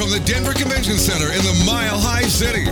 from the Denver Convention Center in the Mile High City.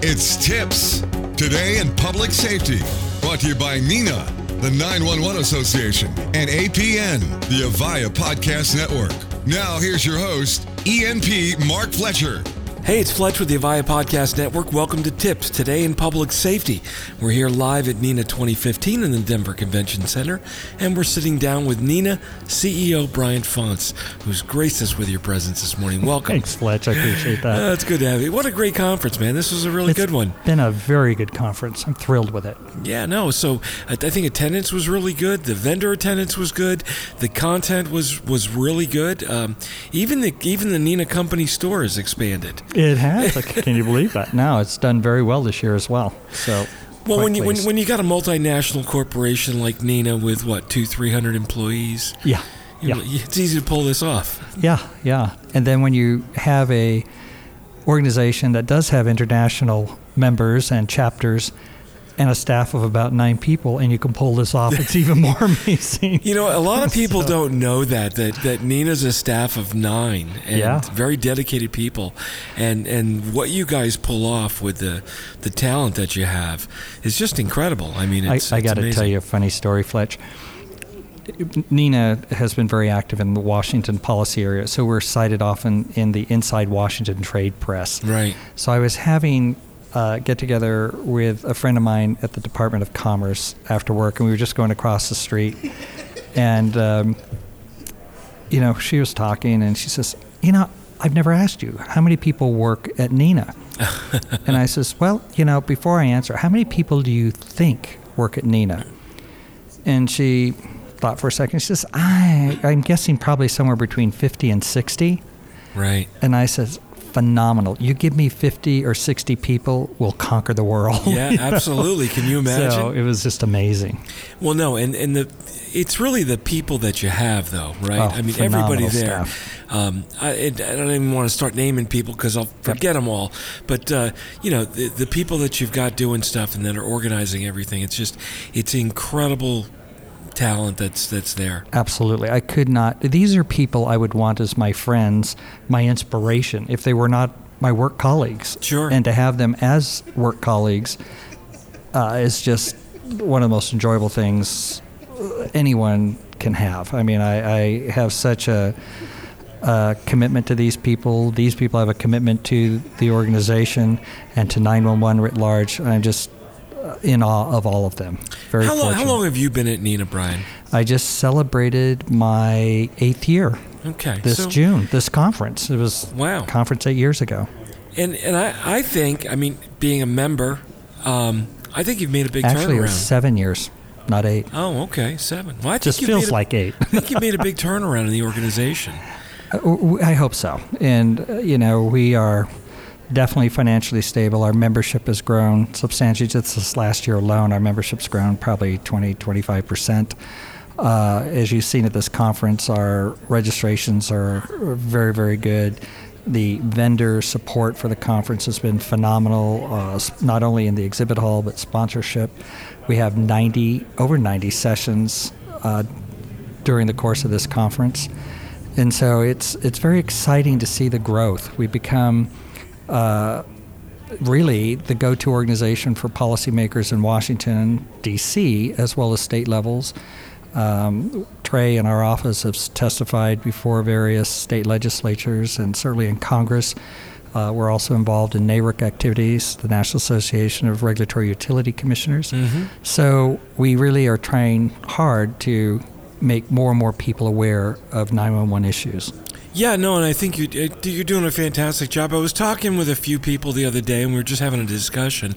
It's Tips Today in Public Safety. Brought to you by NENA, the 911 Association, and APN, the Avaya Podcast Network. Now, here's your host, ENP Mark Fletcher. Hey, it's Fletch with the Avaya Podcast Network. Welcome to Tips Today in Public Safety. We're here live at NENA 2015 in the Denver Convention Center, and we're sitting down with NENA CEO Brian Fontes, who's graced us with your presence this morning. Welcome. Thanks, Fletch. I appreciate that. Uh, it's good to have you. What a great conference, man. This was a really It's good one. Been a very good conference. I'm thrilled with it. Yeah, no. So I I think attendance was really good. The vendor attendance was good. The content was was really good. Um, even the even the NENA Company store has expanded. It has. Like, Can you believe that? Now it's done very well this year as well. So, Well, when you when, when you got a multinational corporation like NENA with what two three hundred employees, yeah, you- yeah, it's easy to pull this off. yeah, yeah. And then when you have a organization that does have international members and chapters, and a staff of about nine people, and you can pull this off, it's even more amazing. You know, a lot of people So- don't know that that that NENA's a staff of nine and Yeah. very dedicated people, and and what you guys pull off with the the talent that you have is just incredible. I mean, I, it's, I got to tell you a funny story, Fletch. NENA has been very active in the Washington policy area, so we're cited often in the Inside Washington Trade Press. Right. So I was having a get together with a friend of mine at the Department of Commerce after work, and we were just going across the street. And, um, you know, she was talking, and she says, You know, I've never asked you, how many people work at NENA? and I says, Well, you know, before I answer, how many people do you think work at NENA? And she thought for a second. She says, I, I'm guessing probably somewhere between 50 and 60. Right. And I says, phenomenal. You give me 50 or 60 people, we'll conquer the world. Yeah, absolutely. Can you imagine? So it was just amazing. Well, no, and and the it's really the people that you have, though, right? Oh, I mean, everybody there. Um, I, I don't even want to start naming people because I'll forget them all. But uh, you know, the, the people that you've got doing stuff and that are organizing everything, it's just it's incredible talent that's that's there. Absolutely. I could not. These are people I would want as my friends, my inspiration, if they were not my work colleagues. Sure. And to have them as work colleagues uh, is just one of the most enjoyable things anyone can have. I mean, I, I have such a, a commitment to these people. These people have a commitment to the organization and to 911 writ large. And I'm just uh, in awe of all of them. Very How long, how long have you been at NENA, Brian? I just celebrated my eighth year Okay, this so- June, this conference. It was Wow. conference eight years ago. And and I, I think I mean being a member, um, I think you've made a big Actually, it turnaround. was seven years, not eight. Oh, okay, seven. Well, I Just feels a- like eight. I think you made a big turnaround in the organization. I hope so. And, uh, you know, we are definitely financially stable. Our membership has grown substantially. Just this last year alone, our membership's grown probably 20, 25%. Uh, as you've seen at this conference, our registrations are very, very good. The vendor support for the conference has been phenomenal, uh, not only in the exhibit hall, but sponsorship. We have 90, over 90 sessions uh, during the course of this conference. And so it's it's very exciting to see the growth. We become uh, really the go-to organization for policymakers in Washington D.C. as well as state levels. Um, Trey and our office have testified before various state legislatures and certainly in Congress. Uh, we're also involved in NARUC activities, the National Association of Regulatory Utility Commissioners. So we really are trying hard to make more and more people aware of 911 issues. Yeah, no, and I think you, uh, you're doing a fantastic job. I was talking with a few people the other day, and we were just having a discussion,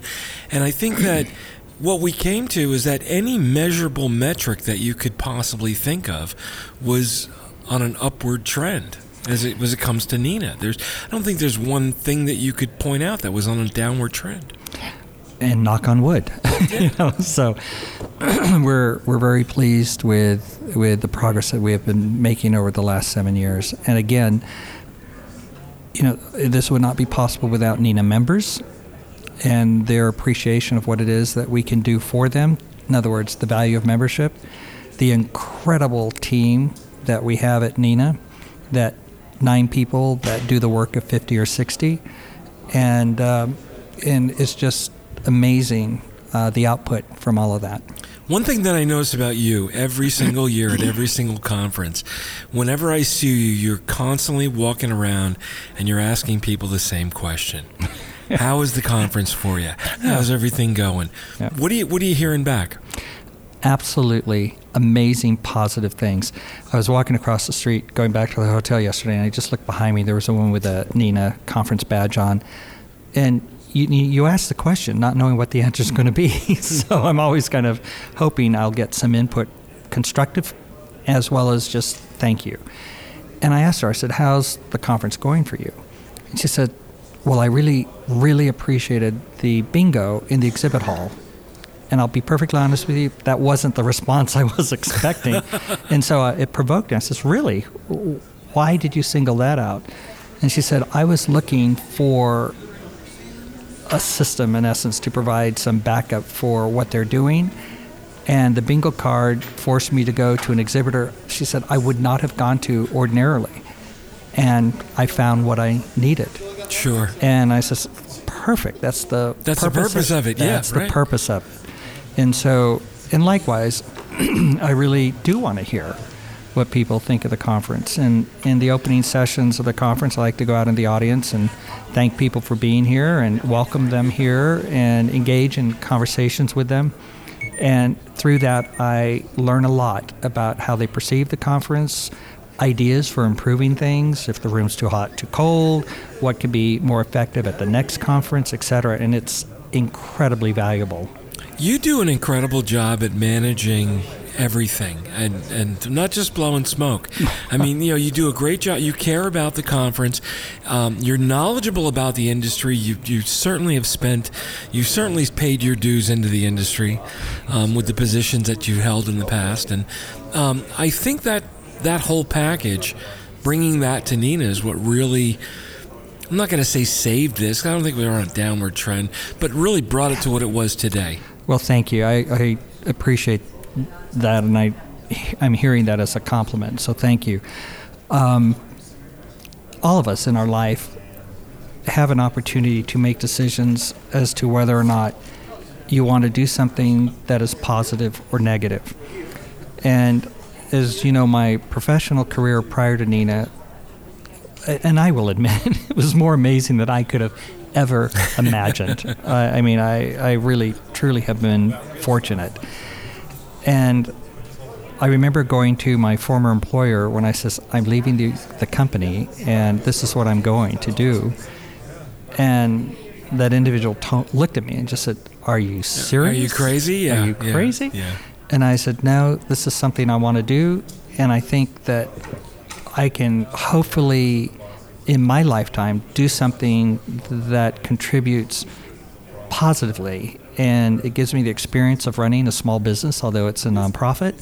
and I think that what we came to is that any measurable metric that you could possibly think of was on an upward trend as it as it comes to NENA. There's I don't think there's one thing that you could point out that was on a downward trend. And knock on wood. you know, so we're we're very pleased with with the progress that we have been making over the last seven years. And again, you know, this would not be possible without NENA members and their appreciation of what it is that we can do for them. In other words, the value of membership, the incredible team that we have at NENA that nine people that do the work of 50 or 60. And, um, and it's just amazing uh, the output from all of that. One thing that I notice about you every single year at every single conference, whenever I see you, you're constantly walking around and you're asking people the same question. How is the conference for you? How's everything going? Yeah. What are you What are you hearing back? absolutely amazing positive things. I was walking across the street going back to the hotel yesterday, and I just looked behind me. There was a woman with a NENA conference badge on, and you, you ask the question, not knowing what the answer is going to be. so I'm always kind of hoping I'll get some input, constructive, as well as just thank you. And I asked her, I said, "How's the conference going for you?" And she said, "Well, I really, really appreciated the bingo in the exhibit hall." And I'll be perfectly honest with you, that wasn't the response I was expecting. and so uh, it provoked me. I said, Really? Why did you single that out? And she said, I was looking for a system, in essence, to provide some backup for what they're doing. And the bingo card forced me to go to an exhibitor she said I would not have gone to ordinarily. And I found what I needed. Sure. And I says, perfect. That's the That's the purpose of it, yeah, That's right. the purpose of it. And so, and likewise, I really do want to hear what people think of the conference. And in the opening sessions of the conference, I like to go out in the audience and thank people for being here and welcome them here and engage in conversations with them. And through that, I learn a lot about how they perceive the conference, ideas for improving things, if the room's too hot, too cold, what could be more effective at the next conference, et cetera. And it's incredibly valuable. You do an incredible job at managing everything and, and not just blowing smoke. I mean, you know, you do a great job. You care about the conference. Um, you're knowledgeable about the industry. You, you certainly have spent, you certainly paid your dues into the industry um, with the positions that you held in the past. And um, I think that that whole package, bringing that to NENA is what really. I'm not going to say saved this. I don't think we were on a downward trend, but really brought it to what it was today. Well, thank you. I, I appreciate that, and I, I'm hearing that as a compliment. So thank you. Um, all of us in our life have an opportunity to make decisions as to whether or not you want to do something that is positive or negative. And as you know, my professional career prior to NENA, and I will admit, it was more amazing than I could have ever imagined. I, I mean, I, I really, truly have been fortunate. And I remember going to my former employer when I says, I'm leaving the, the company and this is what I'm going to do. And that individual to- looked at me and just said, Are you serious? Are you crazy? Yeah. Are you yeah, crazy? Yeah. And I said, No, this is something I want to do. And I think that I can hopefully, in my lifetime, do something that contributes positively. And it gives me the experience of running a small business, although it's a nonprofit.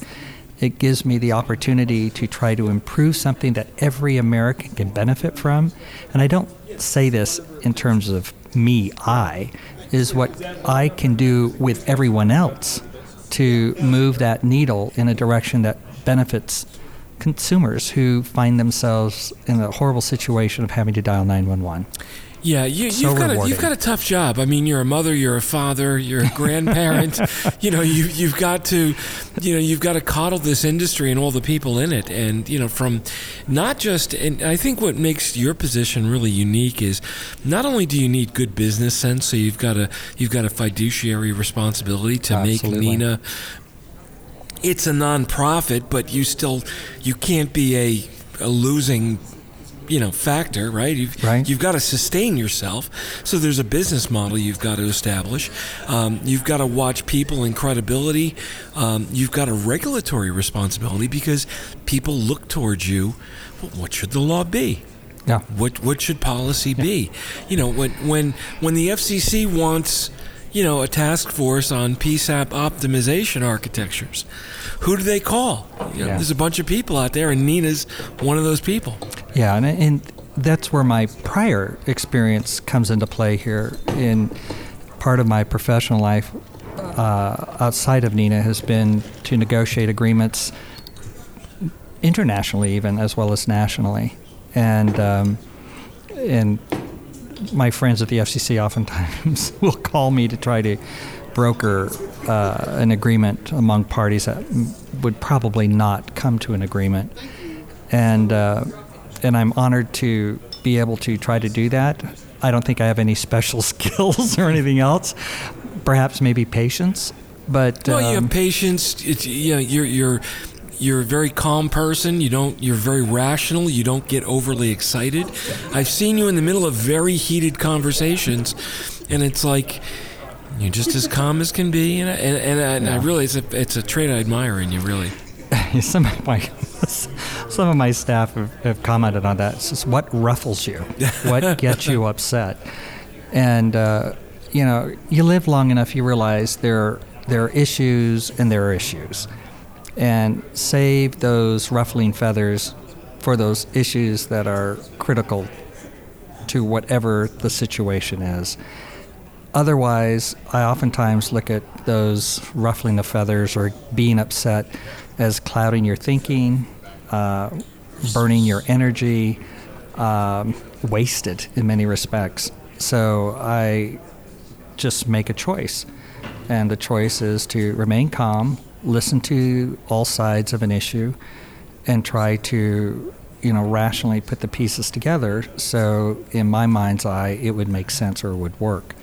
It gives me the opportunity to try to improve something that every American can benefit from. And I don't say this in terms of me, I, is what I can do with everyone else to move that needle in a direction that benefits consumers who find themselves in a horrible situation of having to dial 911. Yeah, you, So you've got a, you've got a tough job. I mean, you're a mother, you're a father, you're a grandparent. you know, you you've got to, you know, you've got to coddle this industry and all the people in it. And you know, from not just, and I think what makes your position really unique is not only do you need good business sense, so you've got a you've got a fiduciary responsibility to Absolutely. make NENA. It's a nonprofit, but you still you can't be a, a losing you know factor right? You've, Right. you've got to sustain yourself. So there's a business model you've got to establish. Um, you've got to watch people and credibility. Um, you've got a regulatory responsibility because people look towards you. Well, what should the law be? Yeah. what what should policy be? You know when when when the FCC wants you know a task force on PSAP optimization architectures who do they call you know, Yeah. there's a bunch of people out there and NENA's one of those people Yeah, and, and that's where my prior experience comes into play here. In part of my professional life uh, outside of NENA has been to negotiate agreements internationally, even as well as nationally. and um, and my friends at the FCC oftentimes will call me to try to broker uh, an agreement among parties that would probably not come to an agreement, and uh, and I'm honored to be able to try to do that. I don't think I have any special skills or anything else. Perhaps maybe patience, but well, you um, have patience. It's, you know, you're you're you're a very calm person. You don't. You're very rational. You don't get overly excited. I've seen you in the middle of very heated conversations, and it's like you're just as calm as can be. And I, and, and, I, and I really, it's a it's a trait I admire in you. Really. some of my some of my staff have, have commented on that. It's just what ruffles you, what gets you upset, and uh, you know, you live long enough, you realize there there are issues and there are issues, and save those ruffling feathers for those issues that are critical to whatever the situation is. Otherwise, I oftentimes look at those ruffling the feathers or being upset as clouding your thinking, uh, burning your energy, um, wasted in many respects. So I just make a choice. And the choice is to remain calm, listen to all sides of an issue, and try to you know rationally put the pieces together so in my mind's eye it would make sense or would work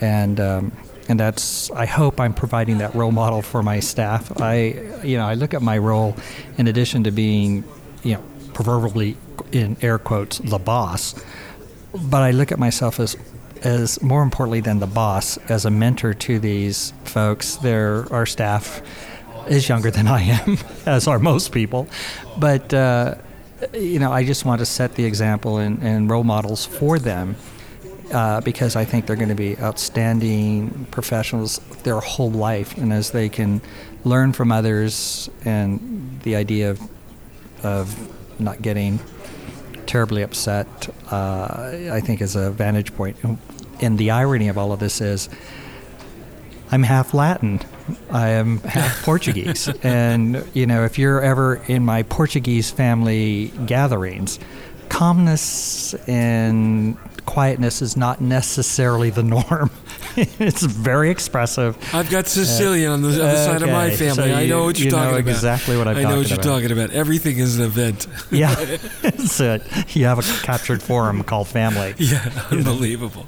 and um, and that's I hope I'm providing that role model for my staff. I you know I look at my role in addition to being you know proverbially in air quotes the boss, but I look at myself as as more importantly than the boss as a mentor to these folks. They're our staff is younger than I am, as are most people, but. Uh, you know, I just want to set the example and, and role models for them uh, because I think they're going to be outstanding professionals their whole life. And as they can learn from others and the idea of, of not getting terribly upset, uh, I think is a vantage point. And the irony of all of this is I'm half Latin. I am half Portuguese. And, you know, if you're ever in my Portuguese family gatherings, calmness and quietness is not necessarily the norm. it's very expressive. I've got Sicilian uh, on the other okay. side of my family. So you, I know what you're you talking know about. exactly what I'm I know what you're about. talking about. Everything is an event. yeah, that's it. You have a captured forum called family. Yeah, unbelievable.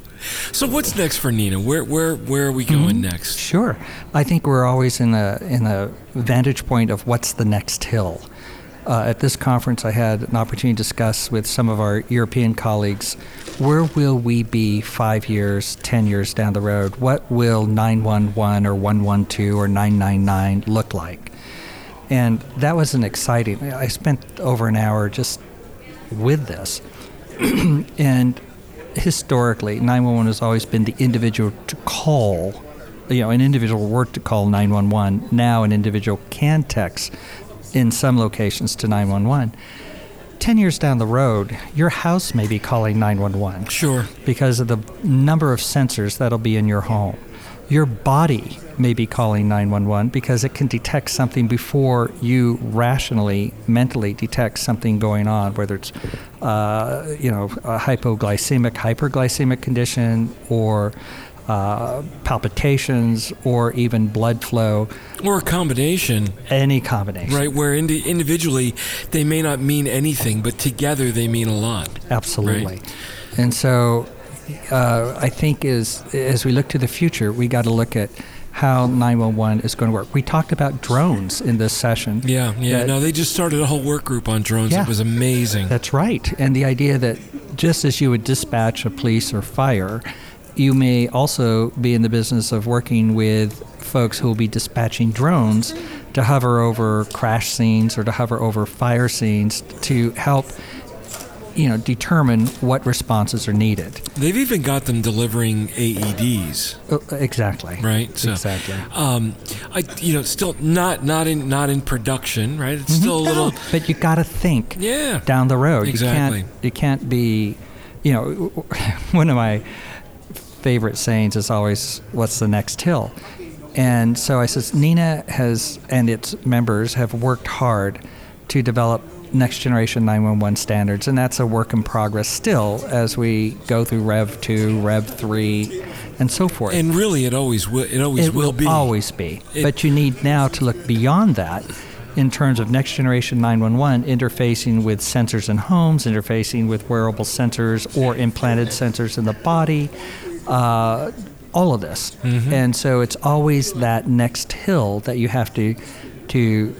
So what's next for NENA? Where where where are we going mm-hmm. next? Sure. I think we're always in a in a vantage point of what's the next hill. Uh, at this conference, I had an opportunity to discuss with some of our European colleagues where will we be five years, 10 years down the road? What will 911 or 112 or 999 look like? And that was an exciting, I spent over an hour just with this. and historically, 911 has always been the individual to call, you know, an individual work to call 911. Now an individual can text in some locations to 911. 10 years down the road, your house may be calling 911. Sure. Because of the number of sensors that'll be in your home. Your body may be calling 911 because it can detect something before you rationally, mentally detect something going on, whether it's, uh, you know, a hypoglycemic, hyperglycemic condition or uh, palpitations or even blood flow. Or a combination. Any combination. Right, where indi- individually they may not mean anything, but together they mean a lot. Absolutely. Right? And so uh, I think is, as we look to the future, we got to look at how 911 is going to work. We talked about drones in this session. Yeah, yeah. no, they just started a whole work group on drones. Yeah, it was amazing. That's right. And the idea that just as you would dispatch a police or fire, you may also be in the business of working with folks who will be dispatching drones to hover over crash scenes or to hover over fire scenes to help you know determine what responses are needed. They've even got them delivering AEDs. Uh, exactly. Right. So, exactly. Um, I you know still not not in not in production. Right. It's mm-hmm. still a little. But you got to think. Yeah. Down the road. Exactly. You can't. You can't be. You know, one of my favorite sayings is always, "What's the next hill?" And so I says, NENA has and its members have worked hard to develop next generation 911 standards, and that's a work in progress still as we go through Rev 2, Rev 3, and so forth. And really, it always will. It always it will, will be. always be. It- but you need now to look beyond that in terms of next generation 911 interfacing with sensors in homes, interfacing with wearable sensors or implanted sensors in the body, uh, all of this. Mm-hmm. And so it's always that next hill that you have to to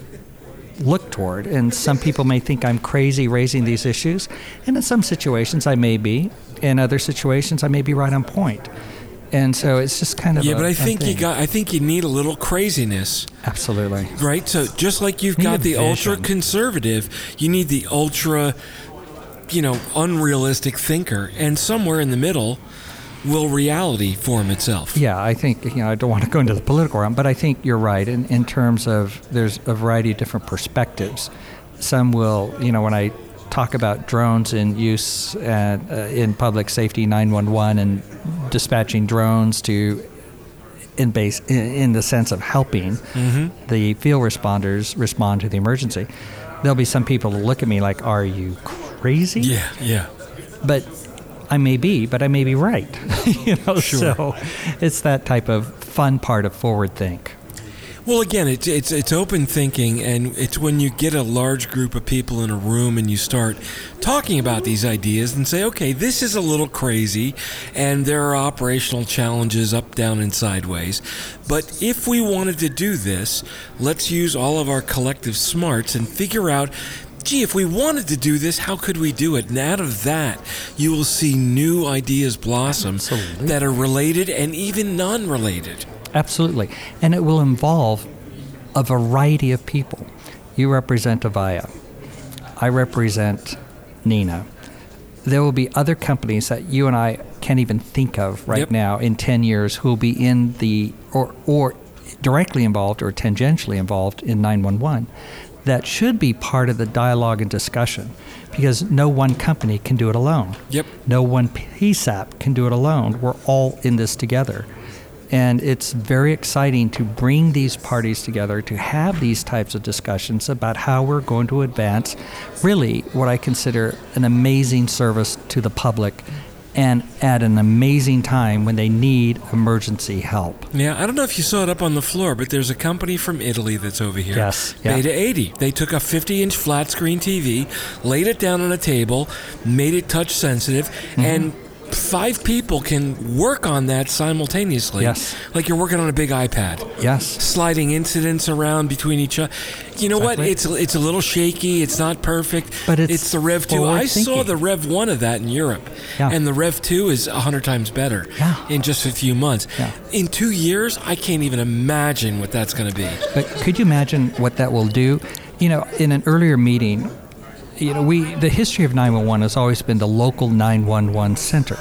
look toward. And some people may think I'm crazy raising these issues, and in some situations I may be. In other situations I may be right on point. And so it's just kind of Yeah, a- but I think you got. I think you need a little craziness, absolutely right? So just like you've got the ultra conservative, you need the ultra, you know, unrealistic thinker, and somewhere in the middle, will reality form itself. Yeah, I think you know I don't want to go into the political realm, but I think you're right in, in terms of there's a variety of different perspectives. Some will, you know, when I talk about drones in use at, uh, in public safety 911 and dispatching drones to in base in, in the sense of helping the field responders respond to the emergency. There'll be some people look at me like, "Are you crazy?" Yeah, yeah. but I may be, but I may be right. you know, Sure. so it's that type of fun part of forward think. Well, again, it's it's it's open thinking, and it's when you get a large group of people in a room and you start talking about these ideas and say, okay, this is a little crazy, and there are operational challenges up, down, and sideways. But if we wanted to do this, let's use all of our collective smarts and figure out. Gee, if we wanted to do this, how could we do it? And out of that, you will see new ideas blossom Absolutely. that are related and even non related. Absolutely. And it will involve a variety of people. You represent Avaya. I represent NENA. There will be other companies that you and I can't even think of right Yep. now in 10 years who will be in the, or, or directly involved or tangentially involved in 911 that should be part of the dialogue and discussion because no one company can do it alone. Yep. No one PSAP can do it alone. We're all in this together. And it's very exciting to bring these parties together to have these types of discussions about how we're going to advance really what I consider an amazing service to the public and at an amazing time when they need emergency help. Yeah, I don't know if you saw it up on the floor, but there's a company from Italy that's over here. Yes, yeah. Beta 80. They took a 50 inch flat screen TV, laid it down on a table, made it touch sensitive, Mm-hmm. and five people can work on that simultaneously. Yes. Like you're working on a big iPad. Yes. Sliding incidents around between each other. You know what? It's it's a little shaky. It's not perfect. But it's the Rev 2. forward I saw the Rev 1 of that in Europe. Yeah. And the Rev 2 is 100 times better Yeah. in just a few months. Yeah. In two years, I can't even imagine what that's going to be. But could you imagine what that will do? You know, in an earlier meeting, you know, we the history of 911 has always been the local 911 center,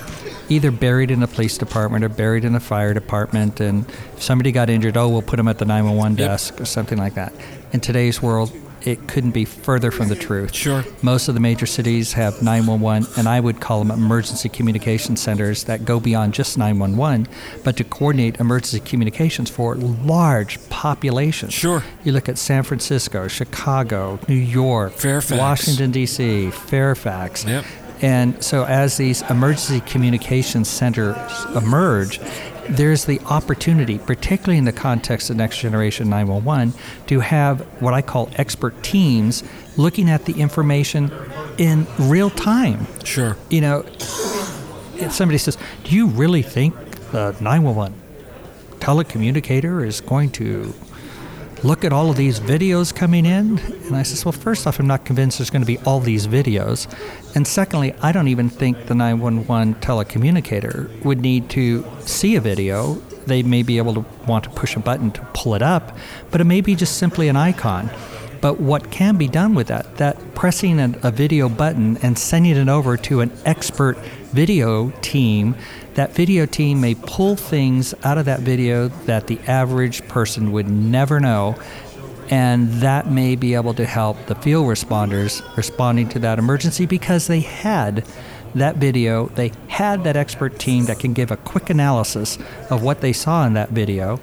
either buried in a police department or buried in a fire department. And if somebody got injured, oh, we'll put them at the 911 Yep. desk or something like that. In today's world, it couldn't be further from the truth. Sure. Most of the major cities have 911, and I would call them emergency communication centers that go beyond just 911, but to coordinate emergency communications for large populations. Sure. You look at San Francisco, Chicago, New York, Fairfax. Washington, D.C., Fairfax. Yep. And so, as these emergency communication centers emerge, there's the opportunity, particularly in the context of Next Generation 911, to have what I call expert teams looking at the information in real time. Sure. You know, if somebody says, Do you really think the 911 telecommunicator is going to look at all of these videos coming in? And I says, well, first off, I'm not convinced there's going to be all these videos. And secondly, I don't even think the 911 telecommunicator would need to see a video. They may be able to want to push a button to pull it up, but it may be just simply an icon. But what can be done with that, that pressing a, a video button and sending it over to an expert video team, that video team may pull things out of that video that the average person would never know. And that may be able to help the field responders responding to that emergency because they had that video, they had that expert team that can give a quick analysis of what they saw in that video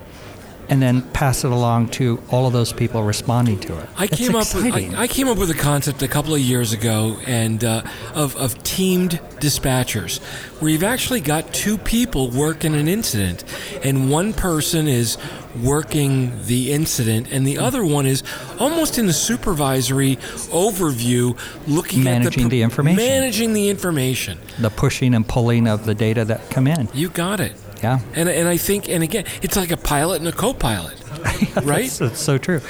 and then pass it along to all of those people responding to it. I came up with. I, I came up with a concept a couple of years ago, and uh, of of teamed dispatchers, where you've actually got two people working an incident, and one person is working the incident, and the other one is almost in the supervisory overview, looking Managing at the, the information. managing the information. the pushing and pulling of the data that come in. You got it. Yeah. And and I think and again, it's like a pilot and a co-pilot, right? It's, it's so true.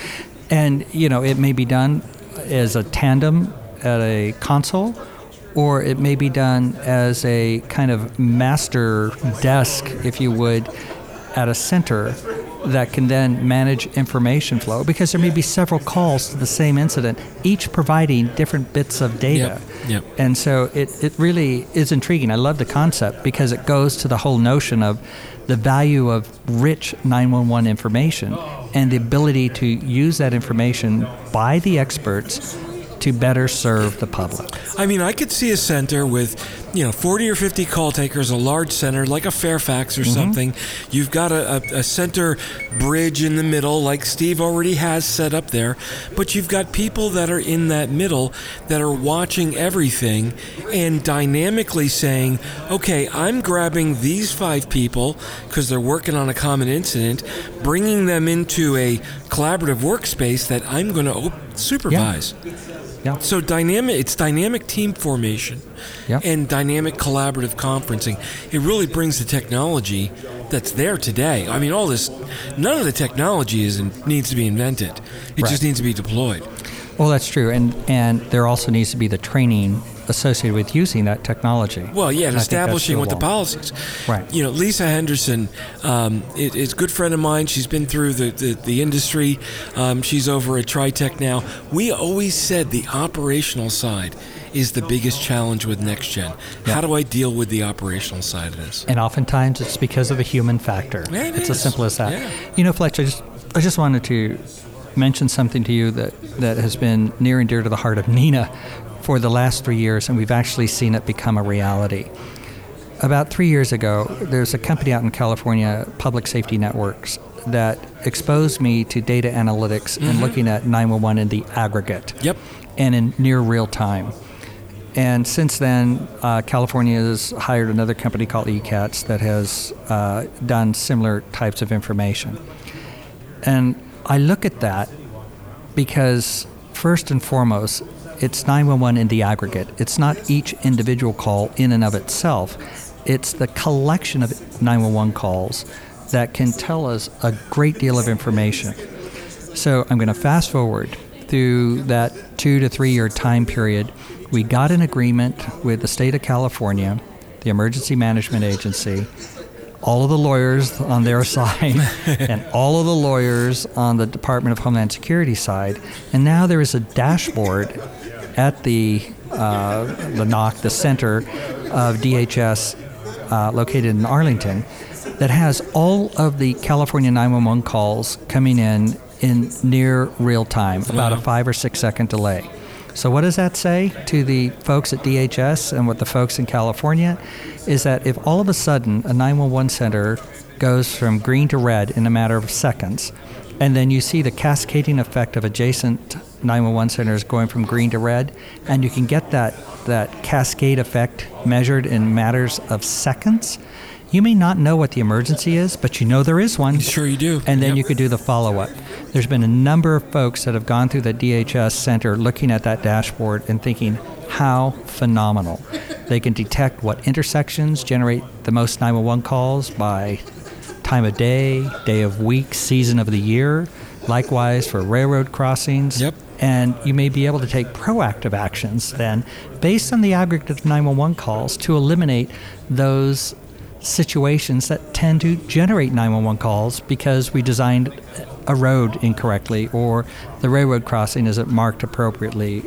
And, you know, it may be done as a tandem at a console, or it may be done as a kind of master desk, if you would, at a center that can then manage information flow because there may be several calls to the same incident, each providing different bits of data. Yep, yep. And so it, it really is intriguing. I love the concept because it goes to the whole notion of the value of rich 911 information and the ability to use that information by the experts to better serve the public. I mean, I could see a center with, you know, 40 or 50 call takers, a large center like a Fairfax or mm-hmm. something. You've got a, a, a center bridge in the middle, like Steve already has set up there. But you've got people that are in that middle that are watching everything and dynamically saying, okay, I'm grabbing these five people because they're working on a common incident, bringing them into a collaborative workspace that I'm going to op- supervise. Yeah. So dynamic, it's dynamic team formation Yep. and dynamic collaborative conferencing. It really brings the technology that's there today. I mean, all this, none of the technology is in, needs to be invented. It Right. just needs to be deployed. Well, that's true. And, and there also needs to be the training associated with using that technology. Well, yeah, and And I think that's establishing what the policies. Right. You know, Lisa Henderson um, is, is a good friend of mine. She's been through the, the, the industry. Um, she's over at Tritech now. We always said the operational side is the biggest challenge with next gen. How do I deal with the operational side of this? And oftentimes it's because of the human factor. Yeah, it it's as simple as that. Yeah. You know, Fletcher, I just, I just wanted to mention something to you that, that has been near and dear to the heart of NENA for the last three years, and we've actually seen it become a reality. About three years ago, there's a company out in California, Public Safety Networks, that exposed me to data analytics and looking at 911 in the aggregate Yep. and in near real time. And since then, uh, California has hired another company called ECATS that has uh, done similar types of information. And I look at that because, first and foremost, it's 911 in the aggregate. It's not each individual call in and of itself, it's the collection of 911 calls that can tell us a great deal of information. So I'm going to fast forward through that two to three year time period. We got an agreement with the state of California, the Emergency Management Agency, all of the lawyers on their side, and all of the lawyers on the Department of Homeland Security side. And now there is a dashboard at the uh, the NOC, the center of DHS, uh, located in Arlington, that has all of the California 911 calls coming in in near real time, about a five or six second delay. So, what does that say to the folks at DHS and what the folks in California? Is that if all of a sudden a 911 center goes from green to red in a matter of seconds, and then you see the cascading effect of adjacent 911 centers going from green to red, and you can get that, that cascade effect measured in matters of seconds, you may not know what the emergency is, but you know there is one. Sure, you do. And then Yep. you could do the follow up. There's been a number of folks that have gone through the DHS center looking at that dashboard and thinking, how phenomenal. They can detect what intersections generate the most 911 calls by time of day, day of week, season of the year. Likewise for railroad crossings. Yep. And you may be able to take proactive actions then based on the aggregate of 911 calls to eliminate those situations that tend to generate 911 calls because we designed a road incorrectly or the railroad crossing isn't marked appropriately.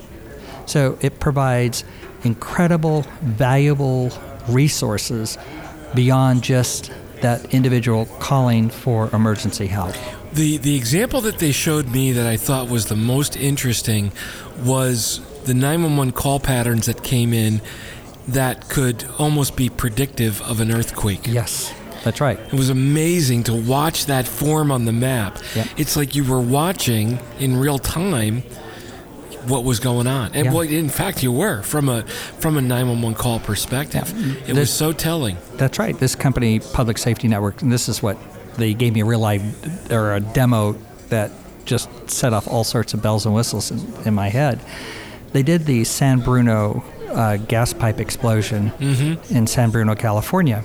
So it provides incredible, valuable resources beyond just that individual calling for emergency help. The the example that they showed me that I thought was the most interesting was the 911 call patterns that came in that could almost be predictive of an earthquake. Yes, That's right. It was amazing to watch that form on the map. Yeah. It's like you were watching in real time what was going on, and Yeah. well, in fact, you were from a from a nine one one call perspective. It was so telling. That's right. This company, Public Safety Network, and this is what they gave me a real live or a demo that just set off all sorts of bells and whistles in, in my head. They did the San Bruno uh, gas pipe explosion in San Bruno, California,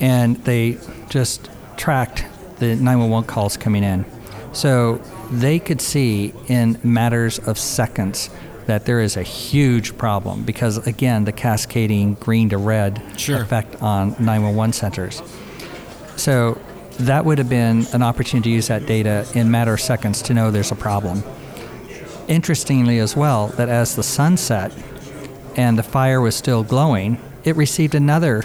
and they just tracked the 911 calls coming in. So they could see in matters of seconds that there is a huge problem because, again, the cascading green to red Sure. effect on 911 centers. So that would have been an opportunity to use that data in matter of seconds to know there's a problem. Interestingly, as well, that as the sun set and the fire was still glowing, it received another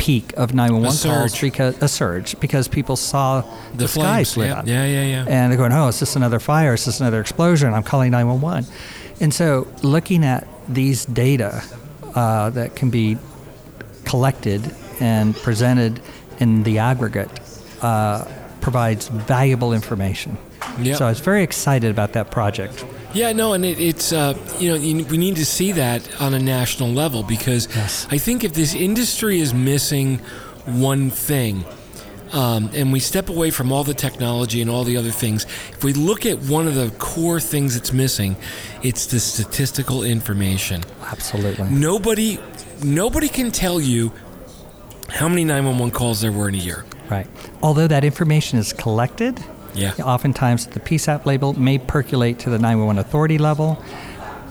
peak of 911 calls because a surge because people saw the, The skies lit yeah, up yeah, yeah, yeah. and they're going, "Oh, is this another fire? Is this another explosion?" I'm calling 911. And so, looking at these data uh, that can be collected and presented in the aggregate uh, provides valuable information. Yep. So I was very excited about that project. Yeah, no, and it, it's uh, you know you, we need to see that on a national level because Yes. I think if this industry is missing one thing, um, and we step away from all the technology and all the other things, if we look at one of the core things that's missing, it's the statistical information. Absolutely. Nobody, nobody can tell you how many 911 calls there were in a year. Right. Although that information is collected, Yeah. oftentimes the PSAP label may percolate to the 911 authority level.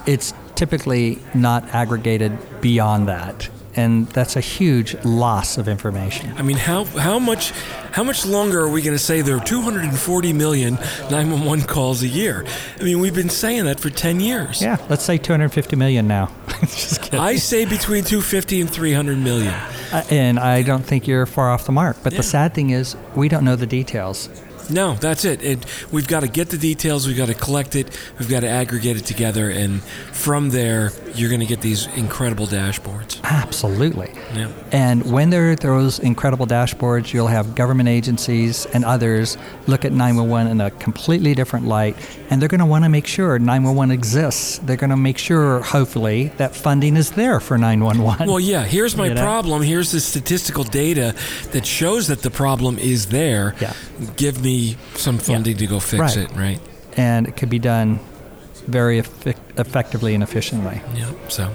It's typically not aggregated beyond that. And that's a huge loss of information. I mean, how how much how much longer are we going to say there are 240 million 911 calls a year? I mean, we've been saying that for 10 years. Yeah, let's say 250 million now. I say between 250 and 300 million. Uh, and I don't think you're far off the mark. But Yeah. the sad thing is, we don't know the details. No, that's it. it. We've got to get the details. We've got to collect it. We've got to aggregate it together, and from there, you're going to get these incredible dashboards. Absolutely. Yeah. And when there are those incredible dashboards, you'll have government agencies and others look at 911 in a completely different light, and they're going to want to make sure 911 exists. They're going to make sure, hopefully, that funding is there for 911. Well, yeah. Here's my You know? problem. Here's the statistical data that shows that the problem is there. Yeah. Give me some funding to go fix Right. it. Right. and it could be done very effic- effectively and efficiently. Yeah. So,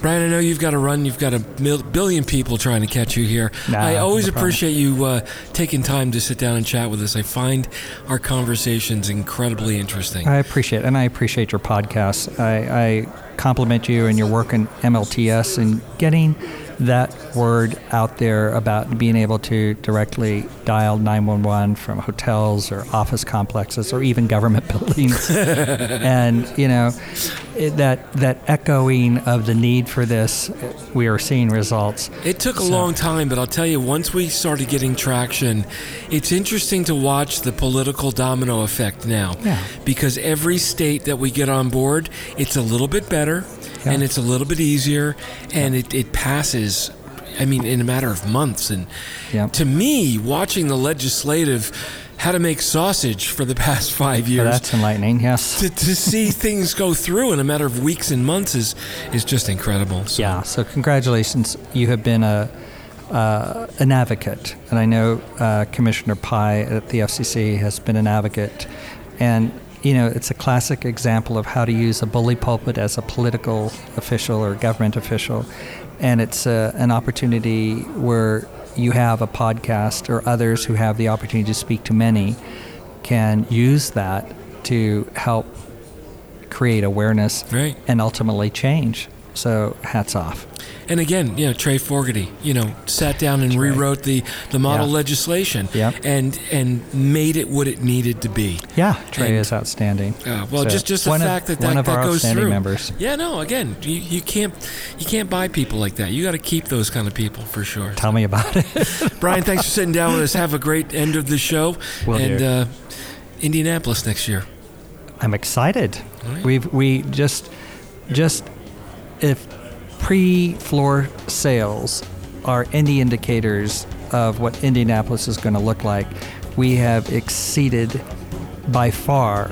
Brian, I know you've got to run. You've got a mil- billion people trying to catch you here. Nah, I always no appreciate you uh, taking time to sit down and chat with us. I find our conversations incredibly interesting. I appreciate it, and I appreciate your podcast. I, I compliment you and your work in MLTS and getting that word out there about being able to directly dial 911 from hotels or office complexes or even government buildings. and, you know, it, that, that echoing of the need for this, we are seeing results. It took a So- long time, but I'll tell you, once we started getting traction, it's interesting to watch the political domino effect now. Yeah. Because every state that we get on board, it's a little bit better Yeah. and it's a little bit easier and it, it passes, I mean, in a matter of months. And Yeah. to me, watching the legislative how to make sausage for the past five So years. that's enlightening, yes. to, to see things go through in a matter of weeks and months is is just incredible. So, Yeah. So congratulations, you have been a uh, an advocate, and I know uh, Commissioner Pai at the FCC has been an advocate, and you know it's a classic example of how to use a bully pulpit as a political official or government official, and it's uh, an opportunity where you have a podcast or others who have the opportunity to speak to many can use that to help create awareness Right. and ultimately change. So hats off. And again, you know, Trey Forgety, you know, sat down and rewrote the, the model Yeah. legislation Yep. and and made it what it needed to be. Yeah, Trey And- is outstanding. Uh, well, So, just just the of- fact that that, of that our goes through. members. Yeah, no. Again, you, you can't you can't buy people like that. You got to keep those kind of people for sure. Tell me about it. Brian, thanks for sitting down with us. Have a great end of the show. Will and do. uh, Indianapolis next year. I'm excited. Right. We've we just just if pre-floor sales are any indicators, of what Indianapolis is going to look like, we have exceeded by far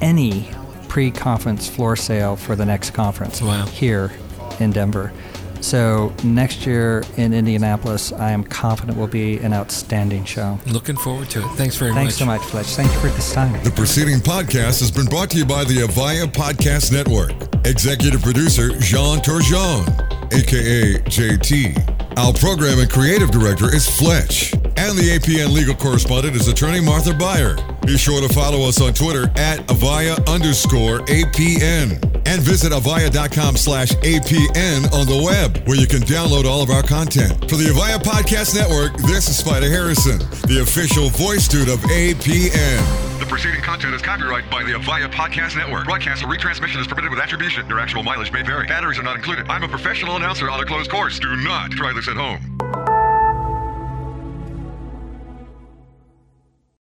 any pre-conference floor sale for the next conference Wow. here in Denver. So next year in Indianapolis, I am confident will be an outstanding show. Looking forward to it. Thanks very Thanks much. Thanks so much, Fletch. Thank you for this time. The preceding podcast has been brought to you by the Avaya Podcast Network. Executive producer Jean Turgeon, aka JT. Our program and creative director is Fletch. And the APN legal correspondent is attorney Martha Buyer. Be sure to follow us on Twitter at Avaya underscore APN. And visit avaya.com slash APN on the web, where you can download all of our content. For the Avaya Podcast Network, this is Spider Harrison, the official voice dude of APN. Preceding content is copyrighted by the Avaya Podcast Network. Broadcast or retransmission is permitted with attribution. Your actual mileage may vary. Batteries are not included. I'm a professional announcer on a closed course. Do not try this at home.